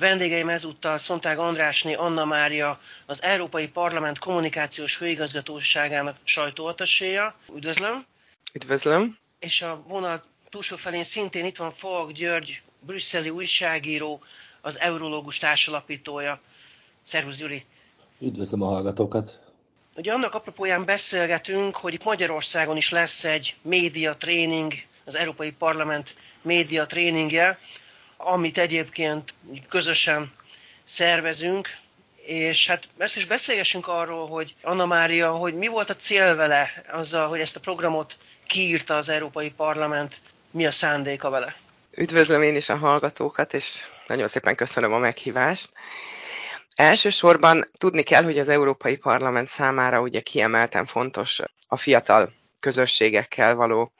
Vendégeim ezúttal Szontág Andrásné Anna Mária, az Európai Parlament Kommunikációs Főigazgatóságának sajtóataséja. Üdvözlöm! Üdvözlöm! És a vonal túlsó felén szintén itt van Falk György, brüsszeli újságíró, az Eurológus társalapítója. Szervusz Gyuri! Üdvözlöm a hallgatókat! Ugye annak apropóján beszélgetünk, hogy itt Magyarországon is lesz egy média tréning, az Európai Parlament média tréningje, amit egyébként közösen szervezünk, és hát ezt is beszélgessünk arról, hogy Anna Mária, hogy mi volt a cél vele azzal, hogy ezt a programot kiírta az Európai Parlament, mi a szándéka vele? Üdvözlöm én is a hallgatókat, és nagyon szépen köszönöm a meghívást. Elsősorban tudni kell, hogy az Európai Parlament számára ugye kiemelten fontos a fiatal közösségekkel való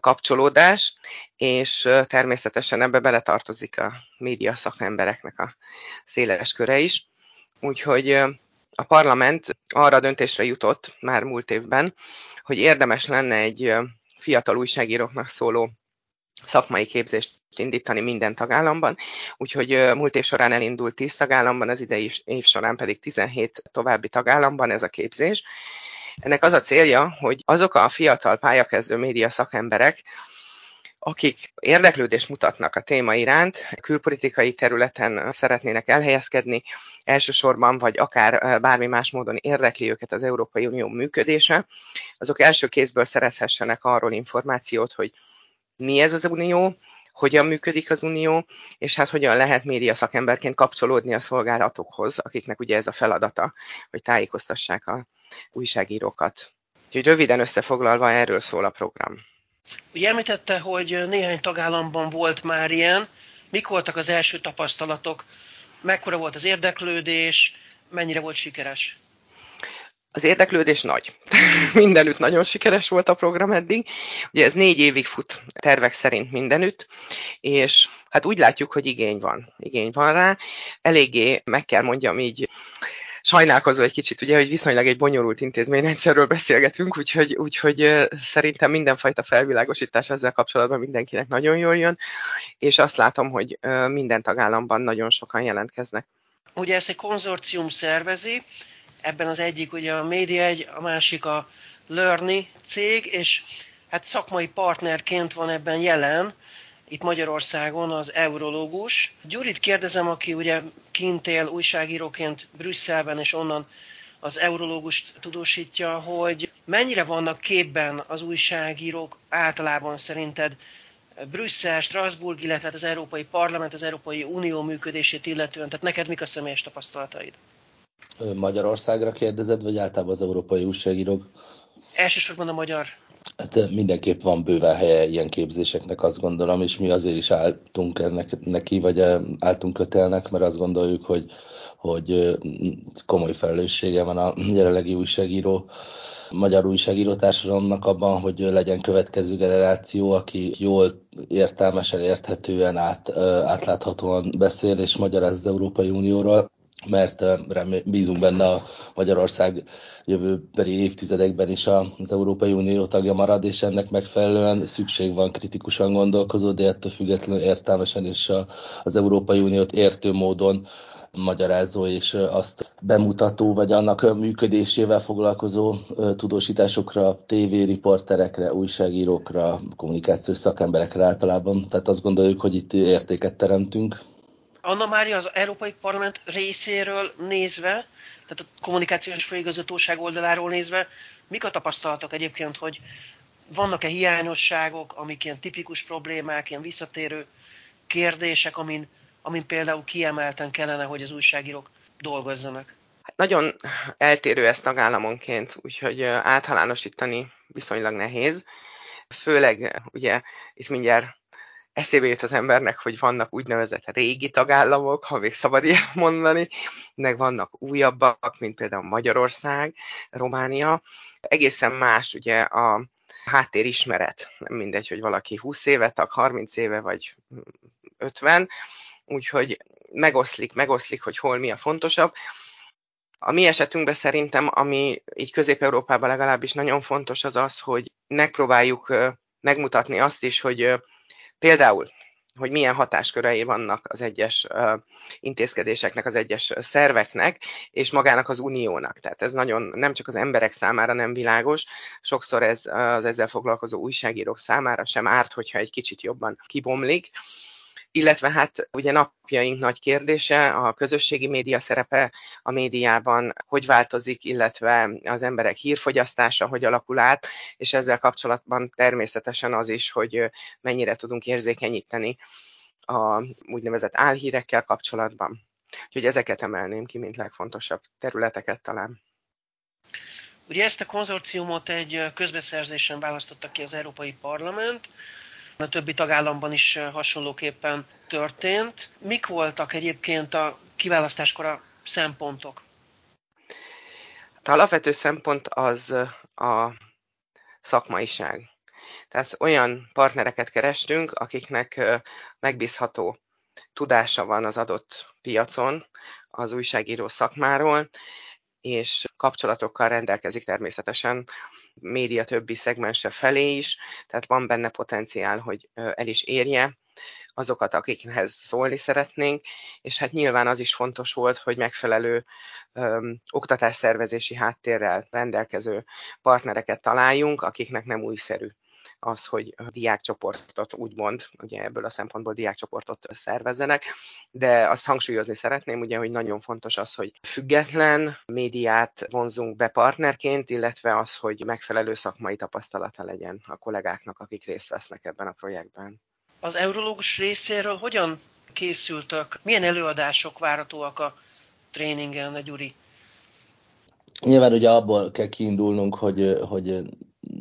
kapcsolódás, és természetesen ebbe beletartozik a média szakembereknek a széles köre is. Úgyhogy a parlament arra döntésre jutott már múlt évben, hogy érdemes lenne egy fiatal újságíróknak szóló szakmai képzést indítani minden tagállamban, úgyhogy múlt év során elindult 10 tagállamban, az idei év során pedig 17 további tagállamban ez a képzés. Ennek az a célja, hogy azok a fiatal pályakezdő média szakemberek, akik érdeklődést mutatnak a téma iránt, külpolitikai területen szeretnének elhelyezkedni, elsősorban vagy akár bármi más módon érdekli őket az Európai Unió működése, azok első kézből szerezhessenek arról információt, hogy mi ez az Unió, hogyan működik az Unió, és hát hogyan lehet média szakemberként kapcsolódni a szolgálatokhoz, akiknek ugye ez a feladata, hogy tájékoztassák a újságírókat. Úgyhogy röviden összefoglalva erről szól a program. Ugye említette, hogy néhány tagállamban volt már ilyen. Mik voltak az első tapasztalatok? Mekkora volt az érdeklődés? Mennyire volt sikeres? Az érdeklődés nagy. mindenütt nagyon sikeres volt a program eddig. Ugye ez négy évig fut tervek szerint mindenütt, és hát úgy látjuk, hogy igény van. Igény van rá. Eléggé, meg kell mondjam így, sajnálkozó egy kicsit, ugye, hogy viszonylag egy bonyolult intézményrendszerről beszélgetünk, úgyhogy, úgyhogy szerintem mindenfajta felvilágosítás ezzel kapcsolatban mindenkinek nagyon jól jön, és azt látom, hogy minden tagállamban nagyon sokan jelentkeznek. Ugye ezt egy konzorcium szervezi, ebben az egyik ugye a Média egy, a másik a Learny cég, és hát szakmai partnerként van ebben jelen, itt Magyarországon az Eurológus. Gyurit kérdezem, aki ugye kint él újságíróként Brüsszelben, és onnan az Eurológust tudósítja, hogy mennyire vannak képben az újságírók általában szerinted Brüsszel, Strasbourg, illetve az Európai Parlament, az Európai Unió működését illetően. Tehát neked mik a személyes tapasztalataid? Magyarországra kérdezed, vagy általában az európai újságírók? Elsősorban a magyar. Hát mindenképp van bőven helye ilyen képzéseknek, azt gondolom, és mi azért is álltunk ennek, neki, vagy álltunk kötelnek, mert azt gondoljuk, hogy, hogy komoly felelőssége van a jelenlegi újságíró magyar újságíró társadalomnak abban, hogy legyen következő generáció, aki jól, értelmesen, érthetően, át, átláthatóan beszél és magyaráz az Európai Unióról mert remé- bízunk benne a Magyarország jövőbeli évtizedekben is az Európai Unió tagja marad, és ennek megfelelően szükség van kritikusan gondolkozó, de ettől függetlenül értelmesen és az Európai Uniót értő módon magyarázó és azt bemutató, vagy annak működésével foglalkozó tudósításokra, tévériporterekre, újságírókra, kommunikációs szakemberekre általában. Tehát azt gondoljuk, hogy itt értéket teremtünk, Anna Mária az Európai Parlament részéről nézve, tehát a kommunikációs főigazgatóság oldaláról nézve, mik a tapasztalatok egyébként, hogy vannak-e hiányosságok, amik ilyen tipikus problémák, ilyen visszatérő kérdések, amin, amin például kiemelten kellene, hogy az újságírók dolgozzanak? Hát nagyon eltérő ez tagállamonként, úgyhogy általánosítani viszonylag nehéz. Főleg ugye itt mindjárt eszébe jut az embernek, hogy vannak úgynevezett régi tagállamok, ha még szabad ilyet mondani, meg vannak újabbak, mint például Magyarország, Románia. Egészen más ugye a háttérismeret. Nem mindegy, hogy valaki 20 éve tag, 30 éve vagy 50, úgyhogy megoszlik, megoszlik, hogy hol mi a fontosabb. A mi esetünkben szerintem, ami így Közép-Európában legalábbis nagyon fontos, az az, hogy megpróbáljuk megmutatni azt is, hogy például, hogy milyen hatáskörei vannak az egyes intézkedéseknek, az egyes szerveknek, és magának az uniónak. Tehát ez nagyon nem csak az emberek számára nem világos, sokszor ez az ezzel foglalkozó újságírók számára sem árt, hogyha egy kicsit jobban kibomlik illetve hát ugye napjaink nagy kérdése, a közösségi média szerepe a médiában, hogy változik, illetve az emberek hírfogyasztása, hogy alakul át, és ezzel kapcsolatban természetesen az is, hogy mennyire tudunk érzékenyíteni a úgynevezett álhírekkel kapcsolatban. Úgyhogy ezeket emelném ki, mint legfontosabb területeket talán. Ugye ezt a konzorciumot egy közbeszerzésen választotta ki az Európai Parlament, a többi tagállamban is hasonlóképpen történt. Mik voltak egyébként a kiválasztáskor a szempontok? A alapvető szempont az a szakmaiság. Tehát olyan partnereket kerestünk, akiknek megbízható tudása van az adott piacon, az újságíró szakmáról, és kapcsolatokkal rendelkezik természetesen média többi szegmense felé is, tehát van benne potenciál, hogy el is érje azokat, akikhez szólni szeretnénk, és hát nyilván az is fontos volt, hogy megfelelő öm, oktatásszervezési háttérrel rendelkező partnereket találjunk, akiknek nem újszerű az, hogy diákcsoportot úgymond, ugye ebből a szempontból diákcsoportot szervezzenek, de azt hangsúlyozni szeretném, ugye, hogy nagyon fontos az, hogy független médiát vonzunk be partnerként, illetve az, hogy megfelelő szakmai tapasztalata legyen a kollégáknak, akik részt vesznek ebben a projektben. Az eurológus részéről hogyan készültök? Milyen előadások várhatóak a tréningen, Gyuri? Nyilván ugye abból kell kiindulnunk, hogy, hogy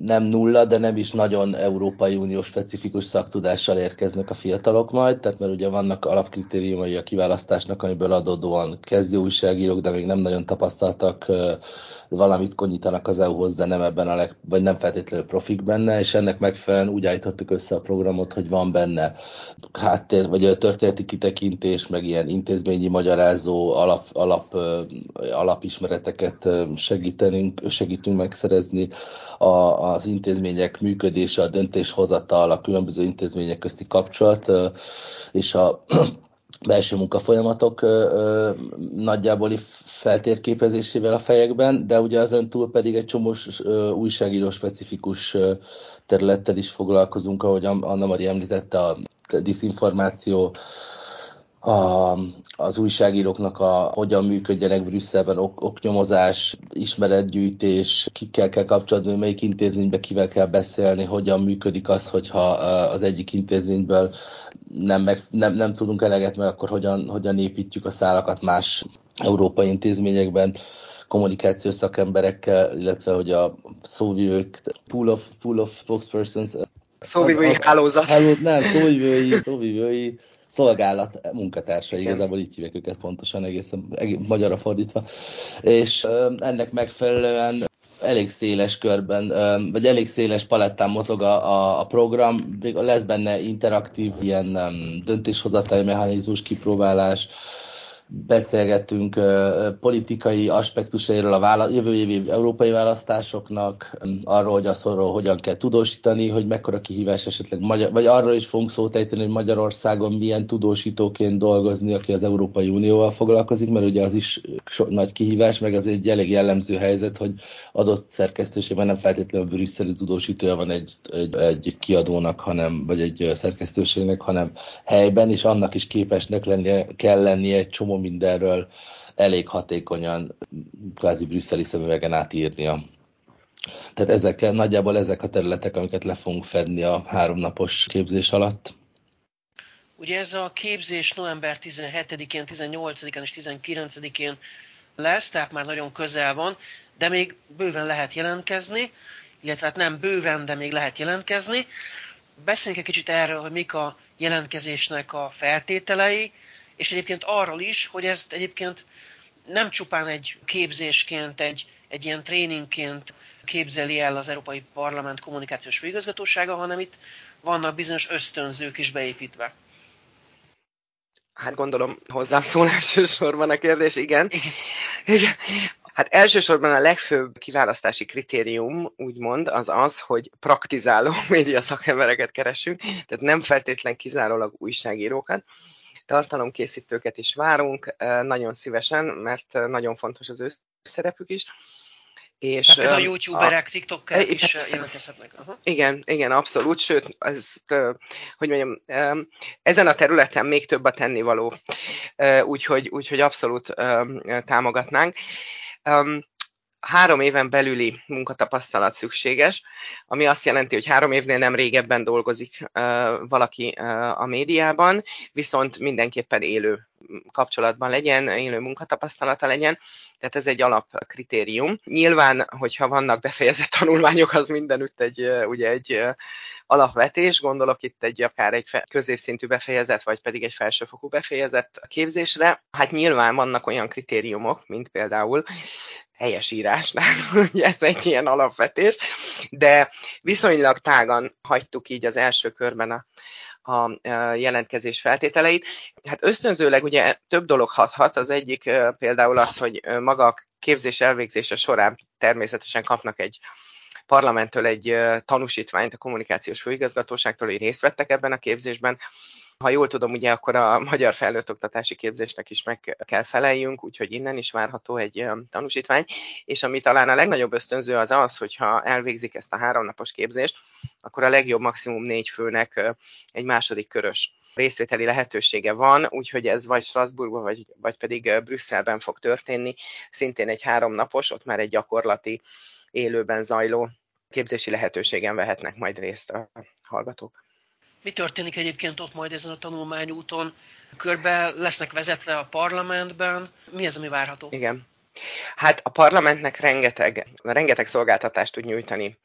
nem nulla, de nem is nagyon Európai Unió specifikus szaktudással érkeznek a fiatalok majd, tehát mert ugye vannak alapkritériumai a kiválasztásnak, amiből adódóan kezdő újságírók, de még nem nagyon tapasztaltak, valamit konyítanak az EU-hoz, de nem ebben a leg, vagy nem feltétlenül profik benne, és ennek megfelelően úgy állítottuk össze a programot, hogy van benne háttér, vagy a történeti kitekintés, meg ilyen intézményi magyarázó alap, alap, alapismereteket segítenünk, segítünk megszerezni, a, az intézmények működése, a döntéshozatal, a különböző intézmények közti kapcsolat és a belső munkafolyamatok nagyjából feltérképezésével a fejekben, de ugye azon túl pedig egy csomó újságíró specifikus területtel is foglalkozunk, ahogy Anna Mari említette, a diszinformáció, a, az újságíróknak a hogyan működjenek Brüsszelben, ok, oknyomozás, ismeretgyűjtés, kikkel kell kapcsolatban, melyik intézménybe kivel kell beszélni, hogyan működik az, hogyha az egyik intézményből nem, meg, nem, nem tudunk eleget, mert akkor hogyan, hogyan építjük a szálakat más európai intézményekben kommunikációs szakemberekkel, illetve hogy a szóvivők, pool of, pool of spokespersons, szóvivői hálózat. hálózat. Nem, szóvivői, szóvivői szolgálat munkatársai, igazából így hívják őket pontosan, egészen egész, magyarra fordítva. És ennek megfelelően elég széles körben, vagy elég széles palettán mozog a, a program, lesz benne interaktív ilyen döntéshozatali mechanizmus kipróbálás, beszélgettünk politikai aspektusairól a vála- jövő évi európai választásoknak, arról, hogy azt arról hogyan kell tudósítani, hogy mekkora kihívás esetleg, magyar, vagy arról is fogunk szót ejteni, hogy Magyarországon milyen tudósítóként dolgozni, aki az Európai Unióval foglalkozik, mert ugye az is so, nagy kihívás, meg az egy elég jellemző helyzet, hogy adott szerkesztőségben nem feltétlenül brüsszeli tudósítója van egy, egy, egy kiadónak, hanem, vagy egy szerkesztőségnek, hanem helyben, és annak is képesnek lennie, kell lennie egy csomó csomó mindenről elég hatékonyan kvázi brüsszeli szemüvegen átírnia. Tehát ezek, nagyjából ezek a területek, amiket le fogunk fedni a háromnapos képzés alatt. Ugye ez a képzés november 17-én, 18-án és 19-én lesz, tehát már nagyon közel van, de még bőven lehet jelentkezni, illetve hát nem bőven, de még lehet jelentkezni. Beszéljünk egy kicsit erről, hogy mik a jelentkezésnek a feltételei, és egyébként arról is, hogy ezt egyébként nem csupán egy képzésként, egy, egy ilyen tréningként képzeli el az Európai Parlament kommunikációs főigazgatósága, hanem itt vannak bizonyos ösztönzők is beépítve. Hát gondolom hozzám szól elsősorban a kérdés, igen. igen. Hát elsősorban a legfőbb kiválasztási kritérium, úgymond, az az, hogy praktizáló média szakembereket keresünk, tehát nem feltétlen kizárólag újságírókat. Tartalomkészítőket is várunk, nagyon szívesen, mert nagyon fontos az ő szerepük is. És, Tehát például a youtuberek, a, tiktokerek is persze. jelentkezhetnek. Aha. Igen, igen, abszolút, sőt, ez, hogy mondjam, ezen a területen még több a tennivaló, úgyhogy, úgyhogy abszolút támogatnánk három éven belüli munkatapasztalat szükséges, ami azt jelenti, hogy három évnél nem régebben dolgozik valaki a médiában, viszont mindenképpen élő kapcsolatban legyen, élő munkatapasztalata legyen, tehát ez egy alapkritérium. Nyilván, hogyha vannak befejezett tanulmányok, az mindenütt egy, ugye egy alapvetés, gondolok itt egy akár egy középszintű befejezet, vagy pedig egy felsőfokú befejezett képzésre. Hát nyilván vannak olyan kritériumok, mint például helyes írásnál, ugye ez egy ilyen alapvetés, de viszonylag tágan hagytuk így az első körben a, a jelentkezés feltételeit. Hát ösztönzőleg ugye több dolog hathat, az egyik például az, hogy maga a képzés elvégzése során természetesen kapnak egy parlamenttől egy tanúsítványt a kommunikációs főigazgatóságtól, hogy részt vettek ebben a képzésben. Ha jól tudom, ugye akkor a magyar felnőtt oktatási képzésnek is meg kell feleljünk, úgyhogy innen is várható egy tanúsítvány. És ami talán a legnagyobb ösztönző az az, hogyha elvégzik ezt a háromnapos képzést, akkor a legjobb maximum négy főnek egy második körös részvételi lehetősége van, úgyhogy ez vagy Strasbourgban, vagy, vagy pedig Brüsszelben fog történni, szintén egy háromnapos, ott már egy gyakorlati élőben zajló képzési lehetőségen vehetnek majd részt a hallgatók. Mi történik egyébként ott majd ezen a tanulmányúton? Körbe lesznek vezetve a parlamentben? Mi ez, ami várható? Igen. Hát a parlamentnek rengeteg, rengeteg szolgáltatást tud nyújtani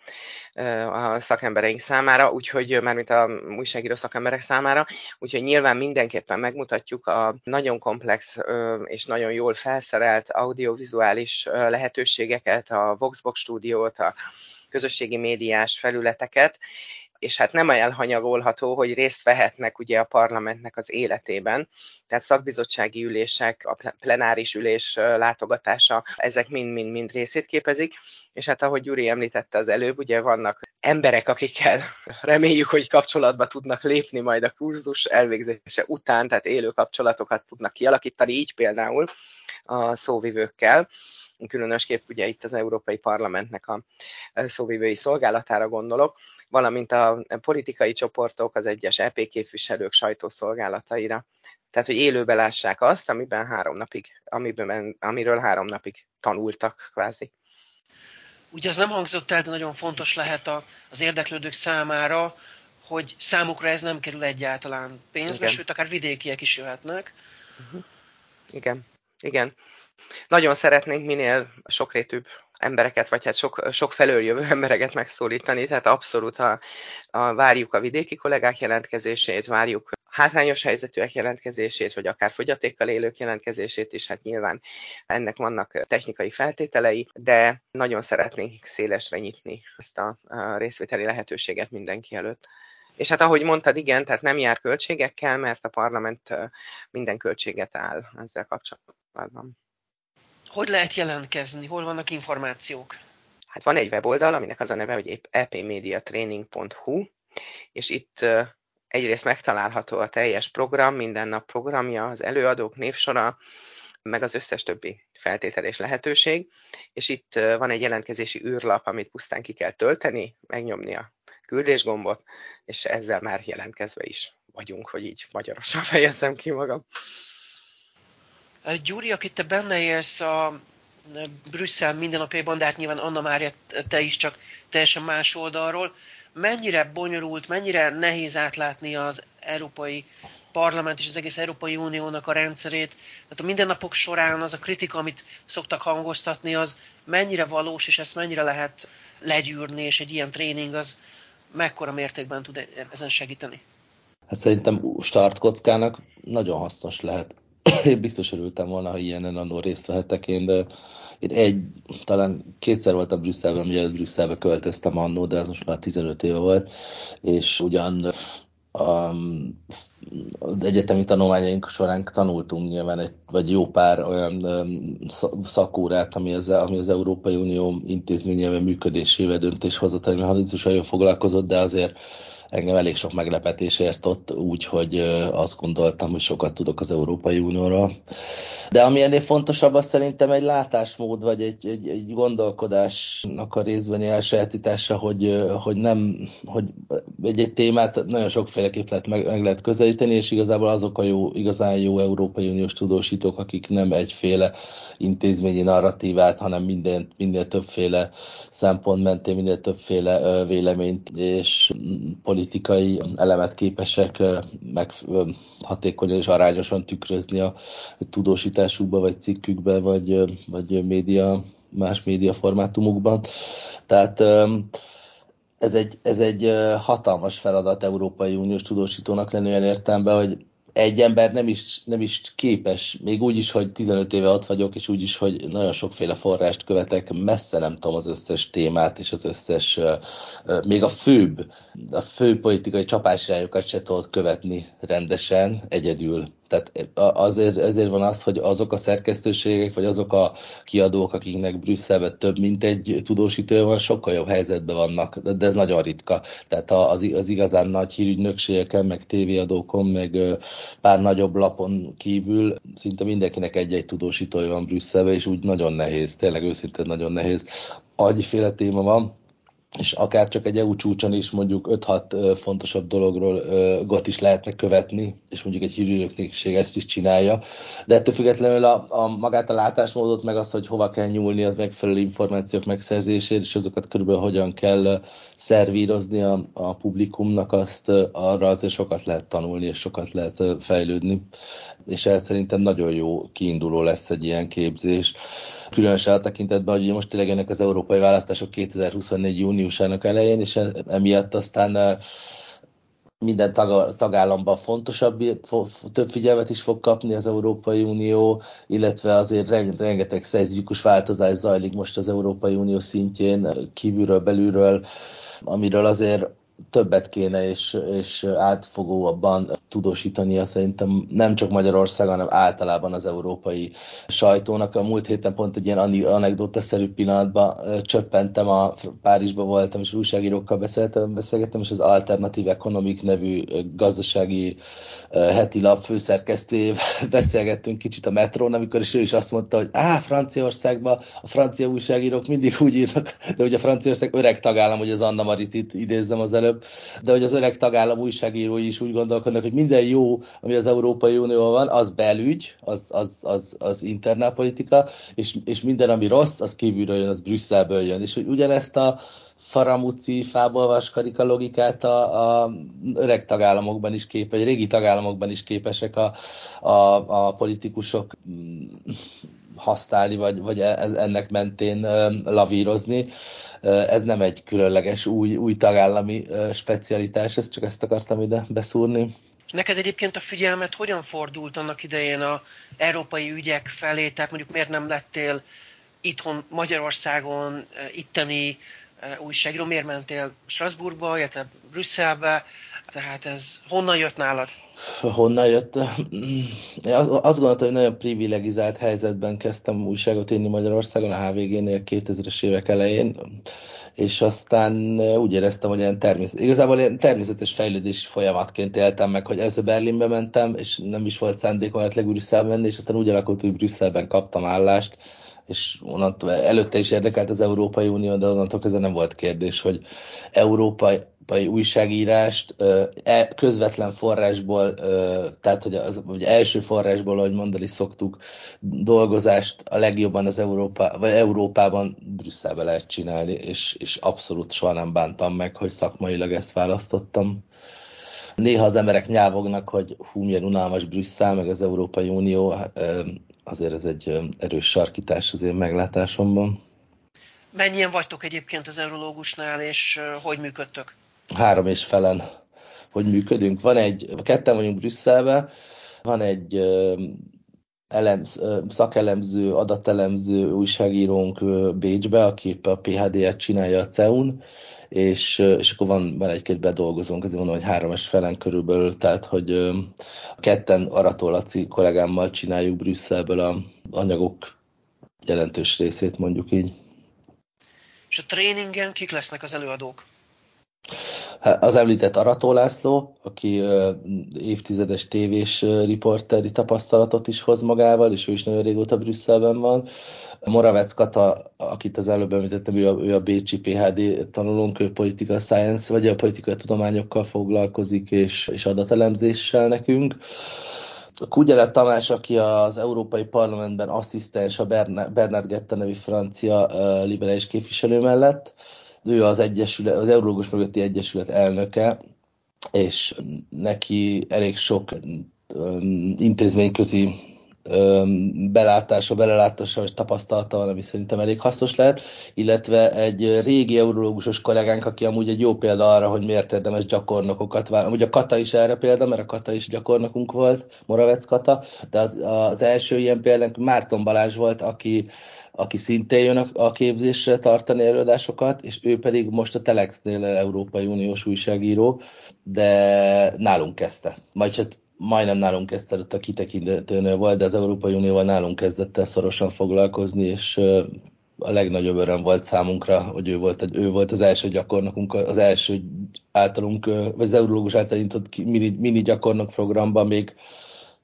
a szakembereink számára, úgyhogy mármint a újságíró szakemberek számára, úgyhogy nyilván mindenképpen megmutatjuk a nagyon komplex és nagyon jól felszerelt audiovizuális lehetőségeket, a Voxbox stúdiót, a közösségi médiás felületeket, és hát nem elhanyagolható, hogy részt vehetnek ugye a parlamentnek az életében. Tehát szakbizottsági ülések, a plenáris ülés látogatása, ezek mind-mind-mind részét képezik, és hát ahogy Gyuri említette az előbb, ugye vannak emberek, akikkel reméljük, hogy kapcsolatba tudnak lépni majd a kurzus elvégzése után, tehát élő kapcsolatokat tudnak kialakítani, így például a szóvivőkkel, különösképp ugye itt az Európai Parlamentnek a szóvivői szolgálatára gondolok, valamint a politikai csoportok, az egyes EP képviselők sajtószolgálataira. Tehát, hogy élőbe lássák azt, amiben három napig, amiben, amiről három napig tanultak kvázi. Ugye ez nem hangzott el, de nagyon fontos lehet a, az érdeklődők számára, hogy számukra ez nem kerül egyáltalán pénzbe, Igen. sőt, akár vidékiek is jöhetnek. Uh-huh. Igen, igen. Nagyon szeretnénk minél sokrétűbb embereket, vagy hát sok, sok felől jövő embereket megszólítani, tehát abszolút a, a, várjuk a vidéki kollégák jelentkezését, várjuk hátrányos helyzetűek jelentkezését, vagy akár fogyatékkal élők jelentkezését is, hát nyilván ennek vannak technikai feltételei, de nagyon szeretnénk szélesre nyitni ezt a, részvételi lehetőséget mindenki előtt. És hát ahogy mondtad, igen, tehát nem jár költségekkel, mert a parlament minden költséget áll ezzel kapcsolatban. Hogy lehet jelentkezni? Hol vannak információk? Hát van egy weboldal, aminek az a neve, hogy epmediatraining.hu, és itt egyrészt megtalálható a teljes program, minden nap programja, az előadók névsora, meg az összes többi feltétel és lehetőség, és itt van egy jelentkezési űrlap, amit pusztán ki kell tölteni, megnyomni a küldésgombot, és ezzel már jelentkezve is vagyunk, hogy így magyarosan fejezzem ki magam. Gyuri, akit te benne élsz a Brüsszel mindennapjaiban, de hát nyilván Anna Mária, te is csak teljesen más oldalról. Mennyire bonyolult, mennyire nehéz átlátni az Európai Parlament és az egész Európai Uniónak a rendszerét. Tehát a mindennapok során az a kritika, amit szoktak hangoztatni, az mennyire valós, és ezt mennyire lehet legyűrni, és egy ilyen tréning az mekkora mértékben tud ezen segíteni? Hát szerintem startkockának nagyon hasznos lehet. Én biztos örültem volna, ha ilyenen annól részt vehetek én, de én egy, talán kétszer voltam Brüsszelben, mielőtt Brüsszelbe költöztem annó, de az most már 15 éve volt, és ugyan um, az egyetemi tanulmányaink során tanultunk nyilván egy, vagy jó pár olyan um, szakórát, ami az, ami az Európai Unió intézményével működésével, döntéshozatali mechanizmusaival foglalkozott, de azért engem elég sok meglepetés ért ott, úgyhogy azt gondoltam, hogy sokat tudok az Európai Unióról. De ami ennél fontosabb, az szerintem egy látásmód, vagy egy, egy, egy gondolkodásnak a részbeni elsajátítása, hogy, hogy nem, hogy egy, egy témát nagyon sokféleképp lehet meg, meg lehet közelíteni, és igazából azok a jó, igazán jó Európai Uniós tudósítók, akik nem egyféle intézményi narratívát, hanem minden, minden többféle szempont mentén, minél többféle véleményt és politikai elemet képesek meg hatékonyan és arányosan tükrözni a tudósításukba, vagy cikkükbe, vagy, vagy média, más média formátumukban. Tehát ez egy, ez egy hatalmas feladat Európai Uniós tudósítónak lenni olyan értelemben, hogy egy ember nem is, nem is képes, még úgy is, hogy 15 éve ott vagyok, és úgy is, hogy nagyon sokféle forrást követek, messze nem tudom az összes témát, és az összes, még a főbb, a fő politikai csapásirányokat se tudod követni rendesen, egyedül. Tehát azért, ezért van az, hogy azok a szerkesztőségek, vagy azok a kiadók, akiknek Brüsszelben több mint egy tudósítő van, sokkal jobb helyzetben vannak, de ez nagyon ritka. Tehát az, az igazán nagy hírügynökségeken, meg tévéadókon, meg pár nagyobb lapon kívül szinte mindenkinek egy-egy tudósítója van Brüsszelben, és úgy nagyon nehéz, tényleg őszintén nagyon nehéz. Agyféle téma van, és akár csak egy EU csúcson is mondjuk 5-6 fontosabb dologról got is lehetne követni, és mondjuk egy hírűnökség ezt is csinálja. De ettől függetlenül a, a magát a látásmódot, meg azt, hogy hova kell nyúlni az megfelelő információk megszerzésére, és azokat körülbelül hogyan kell szervírozni a, a publikumnak, azt arra azért sokat lehet tanulni, és sokat lehet fejlődni. És ez szerintem nagyon jó kiinduló lesz egy ilyen képzés különösen a tekintetben, hogy most tényleg ennek az európai választások 2024. júniusának elején, és emiatt aztán minden tag, tagállamban fontosabb, több figyelmet is fog kapni az Európai Unió, illetve azért rengeteg szeizmikus változás zajlik most az Európai Unió szintjén, kívülről, belülről, amiről azért többet kéne és, és átfogóabban tudósítania szerintem nem csak Magyarország, hanem általában az európai sajtónak. A múlt héten pont egy ilyen anekdótaszerű pillanatban csöppentem, a Párizsban voltam, és újságírókkal beszéltem, beszélgettem, és az Alternatív Economic nevű gazdasági heti lap főszerkesztőjével beszélgettünk kicsit a metrón, amikor is ő is azt mondta, hogy á, Franciaországban a francia újságírók mindig úgy írnak, de ugye Franciaország öreg tagállam, hogy az Anna Marit itt idézzem az de hogy az öreg tagállam újságírói is úgy gondolkodnak, hogy minden jó, ami az Európai Unióban van, az belügy, az, az, az, az internálpolitika, és, és minden, ami rossz, az kívülről jön, az Brüsszelből jön. És hogy ugyanezt a faramúci fábolvaskarika logikát a, a öreg tagállamokban is képes, régi tagállamokban is képesek a, a, a politikusok mm, használni, vagy, vagy e, ennek mentén lavírozni. Ez nem egy különleges új, új tagállami specialitás, ezt csak ezt akartam ide beszúrni. Neked egyébként a figyelmet hogyan fordult annak idején a európai ügyek felé, tehát mondjuk miért nem lettél itthon Magyarországon itteni újságíró, miért mentél Strasbourgba, illetve Brüsszelbe, tehát ez honnan jött nálad? Honnan jött? Én azt gondoltam, hogy nagyon privilegizált helyzetben kezdtem újságot írni Magyarországon, a HVG-nél 2000-es évek elején, és aztán úgy éreztem, hogy ilyen természet, igazából ilyen természetes fejlődési folyamatként éltem meg, hogy először Berlinbe mentem, és nem is volt szándékom esetleg Brüsszelbe menni, és aztán úgy alakult, hogy Brüsszelben kaptam állást, és onnantól előtte is érdekelt az Európai Unió, de onnantól közben nem volt kérdés, hogy európai újságírást e, közvetlen forrásból, tehát hogy az hogy első forrásból, ahogy mondani szoktuk, dolgozást a legjobban az Európa, vagy Európában Brüsszelbe lehet csinálni, és, és abszolút soha nem bántam meg, hogy szakmailag ezt választottam. Néha az emberek nyávognak, hogy hú, milyen unalmas Brüsszel, meg az Európai Unió, azért ez egy erős sarkítás az én meglátásomban. Mennyien vagytok egyébként az eurológusnál, és hogy működtök? Három és felen hogy működünk. Van egy, ketten vagyunk Brüsszelben, van egy elemz, szakelemző, adatelemző újságírónk Bécsbe, aki a PHD-et csinálja a CEUN, és, és akkor van, van egy-két bedolgozónk, azért mondom, hogy háromas felen körülbelül, tehát hogy a ketten Arató Laci kollégámmal csináljuk Brüsszelből a anyagok jelentős részét, mondjuk így. És a tréningen kik lesznek az előadók? Hát, az említett Arató László, aki évtizedes tévés riporteri tapasztalatot is hoz magával, és ő is nagyon régóta Brüsszelben van. Moravec Kata, akit az előbb említettem, ő a, ő a Bécsi PHD tanulónk, ő political science, vagy a politikai tudományokkal foglalkozik, és, és adatelemzéssel nekünk. Kugyele Tamás, aki az Európai Parlamentben asszisztens a Bernard Getta nevű francia liberális képviselő mellett. Ő az, egyesület, az Eurógos mögötti Egyesület elnöke, és neki elég sok intézményközi belátása, belelátása és tapasztalata van, ami szerintem elég hasznos lehet, illetve egy régi eurológusos kollégánk, aki amúgy egy jó példa arra, hogy miért érdemes gyakornokokat válni. Ugye a Kata is erre példa, mert a Kata is gyakornokunk volt, Moravec Kata, de az, az első ilyen példánk Márton Balázs volt, aki aki szintén jön a képzésre tartani előadásokat, és ő pedig most a Telexnél Európai Uniós újságíró, de nálunk kezdte. Majd hát majdnem nálunk kezdett a kitekintőnél volt, de az Európai Unióval nálunk kezdett el szorosan foglalkozni, és a legnagyobb öröm volt számunkra, hogy ő volt, ő volt az első gyakornokunk, az első általunk, vagy az Eurológus által indított mini, mini gyakornok programban még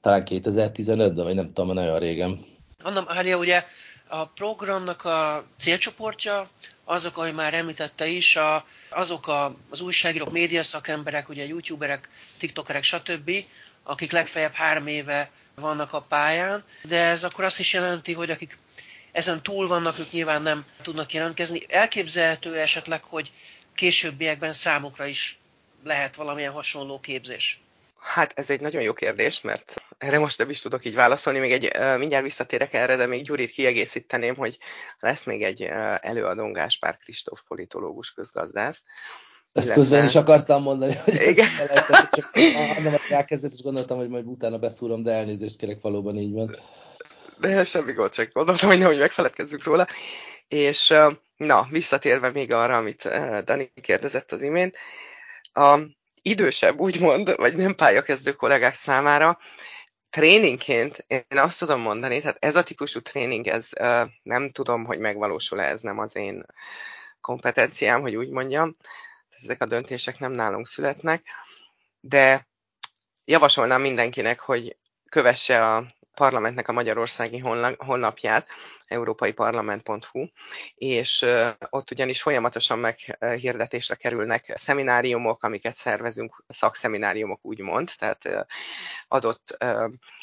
talán 2015-ben, vagy nem tudom, nagyon régen. Anna Mária, ugye a programnak a célcsoportja azok, ahogy már említette is, a, azok a, az újságírók, médiaszakemberek, ugye youtuberek, tiktokerek, stb., akik legfeljebb három éve vannak a pályán, de ez akkor azt is jelenti, hogy akik ezen túl vannak, ők nyilván nem tudnak jelentkezni. Elképzelhető esetleg, hogy későbbiekben számukra is lehet valamilyen hasonló képzés. Hát ez egy nagyon jó kérdés, mert erre most nem is tudok így válaszolni. Még egy, mindjárt visszatérek erre, de még Gyurit kiegészíteném, hogy lesz még egy előadón Gáspár Kristóf politológus közgazdász, ezt közben is akartam mondani, hogy Igen. csak hanem elkezdett, és gondoltam, hogy majd utána beszúrom, de elnézést kérek, valóban így van. De semmi gond, csak gondoltam, hogy nehogy megfeledkezzünk róla. És na, visszatérve még arra, amit Dani kérdezett az imént, a idősebb, úgymond, vagy nem pályakezdő kollégák számára tréningként én azt tudom mondani, tehát ez a típusú tréning, ez nem tudom, hogy megvalósul-e, ez nem az én kompetenciám, hogy úgy mondjam, ezek a döntések nem nálunk születnek, de javasolnám mindenkinek, hogy kövesse a parlamentnek a magyarországi honlapját, európaiparlament.hu, és ott ugyanis folyamatosan meghirdetésre kerülnek szemináriumok, amiket szervezünk, szakszemináriumok úgymond, tehát adott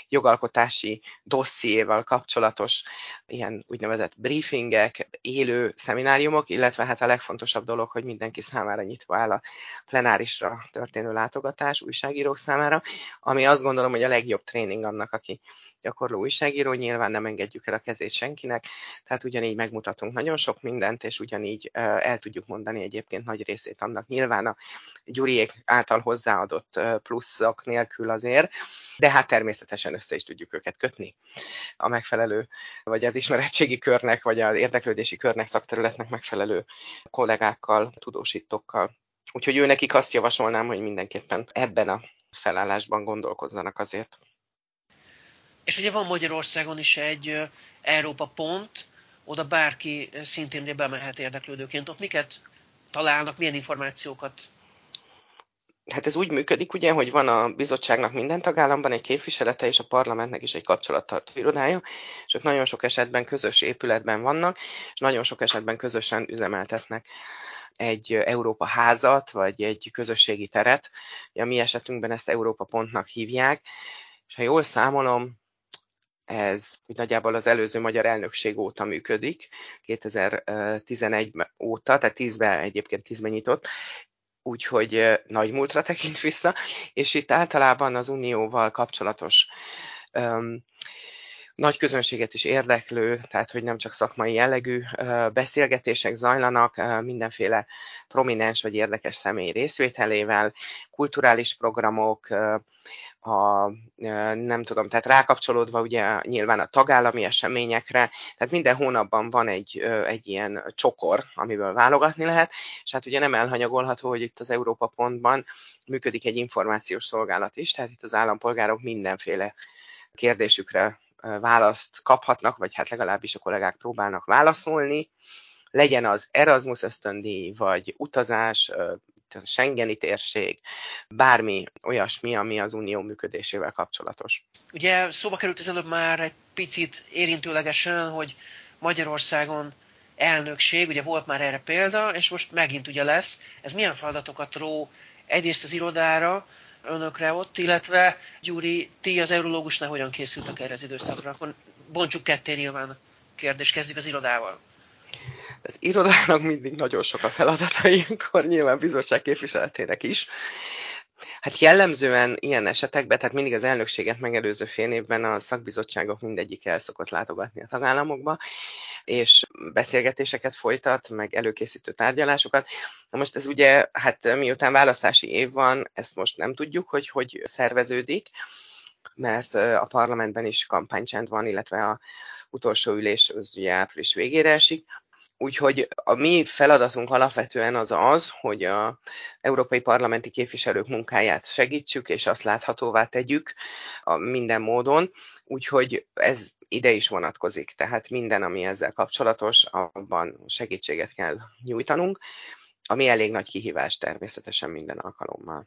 jogalkotási dossziéval kapcsolatos ilyen úgynevezett briefingek, élő szemináriumok, illetve hát a legfontosabb dolog, hogy mindenki számára nyitva áll a plenárisra történő látogatás újságírók számára, ami azt gondolom, hogy a legjobb tréning annak, aki gyakorló újságíró, nyilván nem engedjük el a kezét senkinek, tehát ugyanígy megmutatunk nagyon sok mindent, és ugyanígy el tudjuk mondani egyébként nagy részét annak nyilván a Gyuriék által hozzáadott pluszok nélkül azért, de hát természetesen össze is tudjuk őket kötni a megfelelő, vagy az ismeretségi körnek, vagy az érdeklődési körnek, szakterületnek megfelelő kollégákkal, tudósítókkal. Úgyhogy ő nekik azt javasolnám, hogy mindenképpen ebben a felállásban gondolkozzanak azért. És ugye van Magyarországon is egy Európa pont, oda bárki szintén bemehet érdeklődőként. Ott miket találnak, milyen információkat Hát ez úgy működik, ugye, hogy van a bizottságnak minden tagállamban egy képviselete, és a parlamentnek is egy kapcsolattartó irodája, és ők nagyon sok esetben közös épületben vannak, és nagyon sok esetben közösen üzemeltetnek egy Európa házat, vagy egy közösségi teret. A mi esetünkben ezt Európa pontnak hívják, és ha jól számolom, ez úgy nagyjából az előző magyar elnökség óta működik, 2011 óta, tehát 10-ben egyébként 10-ben nyitott, úgyhogy nagy múltra tekint vissza, és itt általában az unióval kapcsolatos um, nagy közönséget is érdeklő, tehát hogy nem csak szakmai jellegű beszélgetések zajlanak, mindenféle prominens vagy érdekes személy részvételével, kulturális programok, a, nem tudom, tehát rákapcsolódva ugye nyilván a tagállami eseményekre, tehát minden hónapban van egy, egy ilyen csokor, amiből válogatni lehet, és hát ugye nem elhanyagolható, hogy itt az Európa Pontban működik egy információs szolgálat is, tehát itt az állampolgárok mindenféle kérdésükre választ kaphatnak, vagy hát legalábbis a kollégák próbálnak válaszolni, legyen az Erasmus ösztöndíj, vagy utazás, a Schengeni térség, bármi olyasmi, ami az unió működésével kapcsolatos. Ugye szóba került ez előbb már egy picit érintőlegesen, hogy Magyarországon elnökség, ugye volt már erre példa, és most megint ugye lesz. Ez milyen feladatokat ró egyrészt az irodára, önökre ott, illetve Gyuri, ti az eurológusnál hogyan készültek erre az időszakra? Akkor bontsuk ketté nyilván a kérdést, kezdjük az irodával. Az irodának mindig nagyon sok a feladata, ilyenkor nyilván bizottság képviseletének is. Hát jellemzően ilyen esetekben, tehát mindig az elnökséget megelőző fél évben a szakbizottságok mindegyik el szokott látogatni a tagállamokba, és beszélgetéseket folytat, meg előkészítő tárgyalásokat. Na most ez ugye, hát miután választási év van, ezt most nem tudjuk, hogy hogy szerveződik, mert a parlamentben is kampánycsend van, illetve a utolsó ülés az ugye április végére esik. Úgyhogy a mi feladatunk alapvetően az az, hogy a európai parlamenti képviselők munkáját segítsük, és azt láthatóvá tegyük a minden módon. Úgyhogy ez ide is vonatkozik. Tehát minden, ami ezzel kapcsolatos, abban segítséget kell nyújtanunk, ami elég nagy kihívás természetesen minden alkalommal.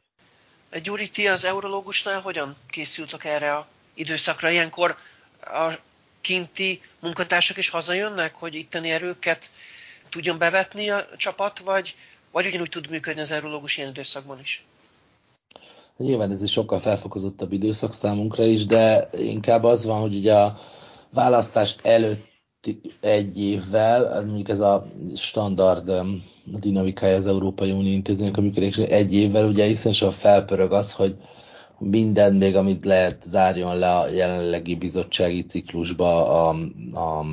Gyuri, ti az eurológusnál hogyan készültek erre a időszakra? Ilyenkor a kinti munkatársak is hazajönnek, hogy itteni erőket tudjon bevetni a csapat, vagy, vagy ugyanúgy tud működni az eurológus ilyen időszakban is? Nyilván ez is sokkal felfokozottabb időszak számunkra is, de inkább az van, hogy ugye a választás előtt egy évvel, mondjuk ez a standard um, dinamikája az Európai Unió intézmények a működés, egy évvel ugye iszonyatosan felpörög az, hogy minden még, amit lehet, zárjon le a jelenlegi bizottsági ciklusba a, a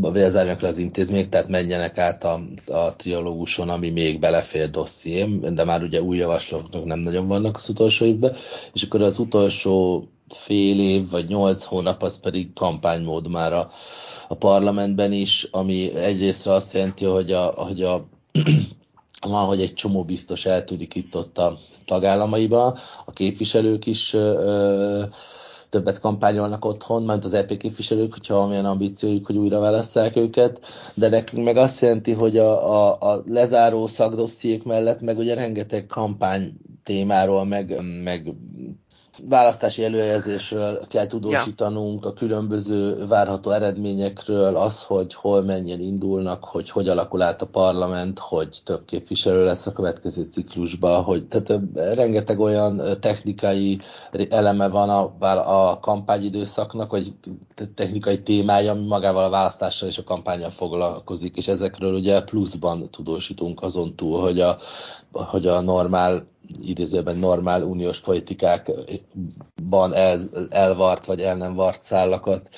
vagy zárjanak le az intézmények, tehát menjenek át a, a triológuson, ami még belefér dossziém, de már ugye új javaslatok nem nagyon vannak az utolsó évben, és akkor az utolsó fél év vagy nyolc hónap az pedig kampánymód már a, a parlamentben is, ami egyrészt azt jelenti, hogy a, hogy a van, hogy egy csomó biztos eltűnik itt ott a tagállamaiba, a képviselők is ö, többet kampányolnak otthon, mert az EP képviselők, hogyha valamilyen ambíciójuk, hogy újra válasszák őket, de nekünk meg azt jelenti, hogy a, a, a lezáró szakdossziék mellett meg ugye rengeteg kampány témáról, meg, meg választási előjelzésről kell tudósítanunk, a különböző várható eredményekről, az, hogy hol mennyien indulnak, hogy hogy alakul át a parlament, hogy több képviselő lesz a következő ciklusban, hogy tehát rengeteg olyan technikai eleme van a, a kampányidőszaknak, vagy technikai témája, ami magával a választással és a kampányal foglalkozik, és ezekről ugye pluszban tudósítunk azon túl, hogy a, hogy a normál idézőben normál uniós politikákban el, elvart vagy el nem vart szállakat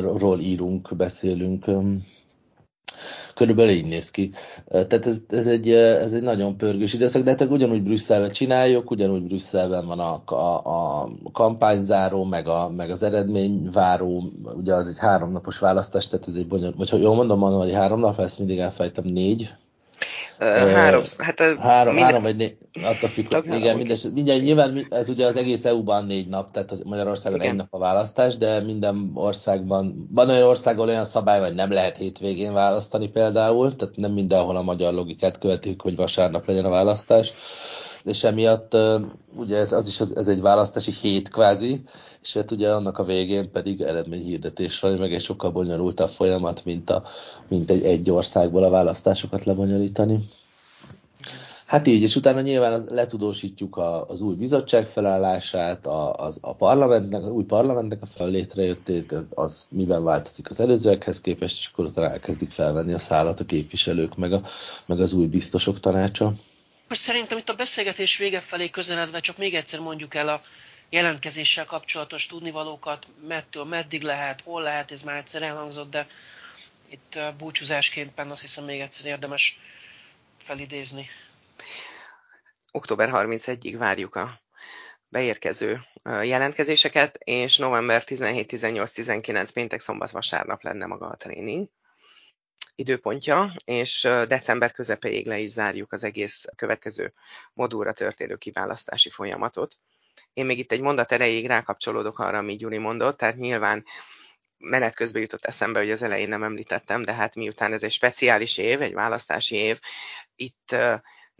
ról írunk, beszélünk. Körülbelül így néz ki. Tehát ez, ez, egy, ez egy nagyon pörgős időszak, de hát ugyanúgy Brüsszelben csináljuk, ugyanúgy Brüsszelben van a, a, a kampányzáró, meg, a, meg az eredményváró, ugye az egy háromnapos választás, tehát ez egy bonyolult, vagy jól mondom, mondom, hogy három nap, ezt mindig elfejtem, négy, három, hát a három, minden... három vagy négy, attól függ, igen, minden, minden, nyilván ez ugye az egész EU-ban négy nap, tehát Magyarországon igen. egy nap a választás, de minden országban, van olyan országban olyan szabály, hogy nem lehet hétvégén választani például, tehát nem mindenhol a magyar logikát követik, hogy vasárnap legyen a választás és emiatt ugye ez, az is az, ez egy választási hét kvázi, és hát ugye annak a végén pedig eredményhirdetés van, meg egy sokkal bonyolultabb folyamat, mint, a, mint egy, egy országból a választásokat lebonyolítani. Hát így, és utána nyilván az, letudósítjuk a, az új bizottság felállását, a, az, a parlamentnek, az új parlamentnek a fellétrejöttét, az miben változik az előzőekhez képest, és akkor utána elkezdik felvenni a szállat a képviselők, meg, a, meg az új biztosok tanácsa. Most szerintem itt a beszélgetés vége felé közeledve csak még egyszer mondjuk el a jelentkezéssel kapcsolatos tudnivalókat, mettől meddig lehet, hol lehet, ez már egyszer elhangzott, de itt búcsúzásképpen azt hiszem még egyszer érdemes felidézni. Október 31-ig várjuk a beérkező jelentkezéseket, és november 17, 18, 19 péntek, szombat, vasárnap lenne maga a tréning időpontja, és december közepéig le is zárjuk az egész következő modulra történő kiválasztási folyamatot. Én még itt egy mondat erejéig rákapcsolódok arra, amit Gyuri mondott, tehát nyilván menet közben jutott eszembe, hogy az elején nem említettem, de hát miután ez egy speciális év, egy választási év, itt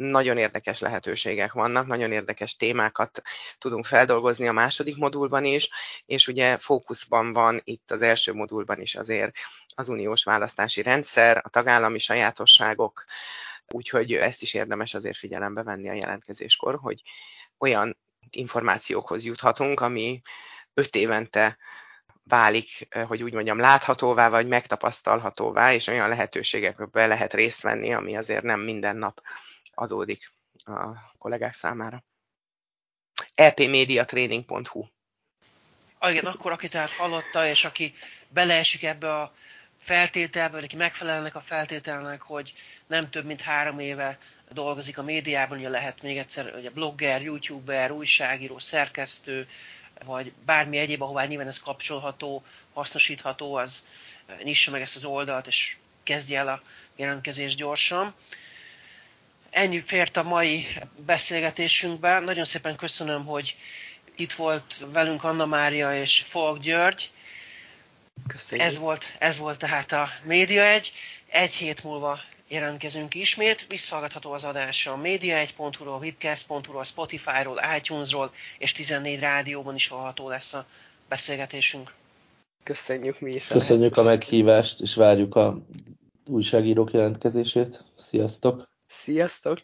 nagyon érdekes lehetőségek vannak, nagyon érdekes témákat tudunk feldolgozni a második modulban is, és ugye fókuszban van itt az első modulban is azért az uniós választási rendszer, a tagállami sajátosságok, úgyhogy ezt is érdemes azért figyelembe venni a jelentkezéskor, hogy olyan információkhoz juthatunk, ami öt évente válik, hogy úgy mondjam, láthatóvá, vagy megtapasztalhatóvá, és olyan lehetőségekbe lehet részt venni, ami azért nem minden nap adódik a kollégák számára. epmediatraining.hu ah, igen, akkor aki tehát hallotta, és aki beleesik ebbe a feltételbe, aki megfelelnek a feltételnek, hogy nem több mint három éve dolgozik a médiában, ugye lehet még egyszer ugye blogger, youtuber, újságíró, szerkesztő, vagy bármi egyéb, ahová nyilván ez kapcsolható, hasznosítható, az nyissa meg ezt az oldalt, és kezdje el a jelentkezést gyorsan. Ennyi fért a mai beszélgetésünkben. Nagyon szépen köszönöm, hogy itt volt velünk Anna Mária és Folk György. Köszönjük. Ez volt, ez volt tehát a Média egy. Egy hét múlva jelentkezünk ismét. Visszahallgatható az adás a média1.hu-ról, webcast.hu-ról, Spotify-ról, iTunes-ról és 14 rádióban is hallható lesz a beszélgetésünk. Köszönjük mi is. Köszönjük a meghívást, és várjuk a újságírók jelentkezését. Sziasztok! Sziasztok!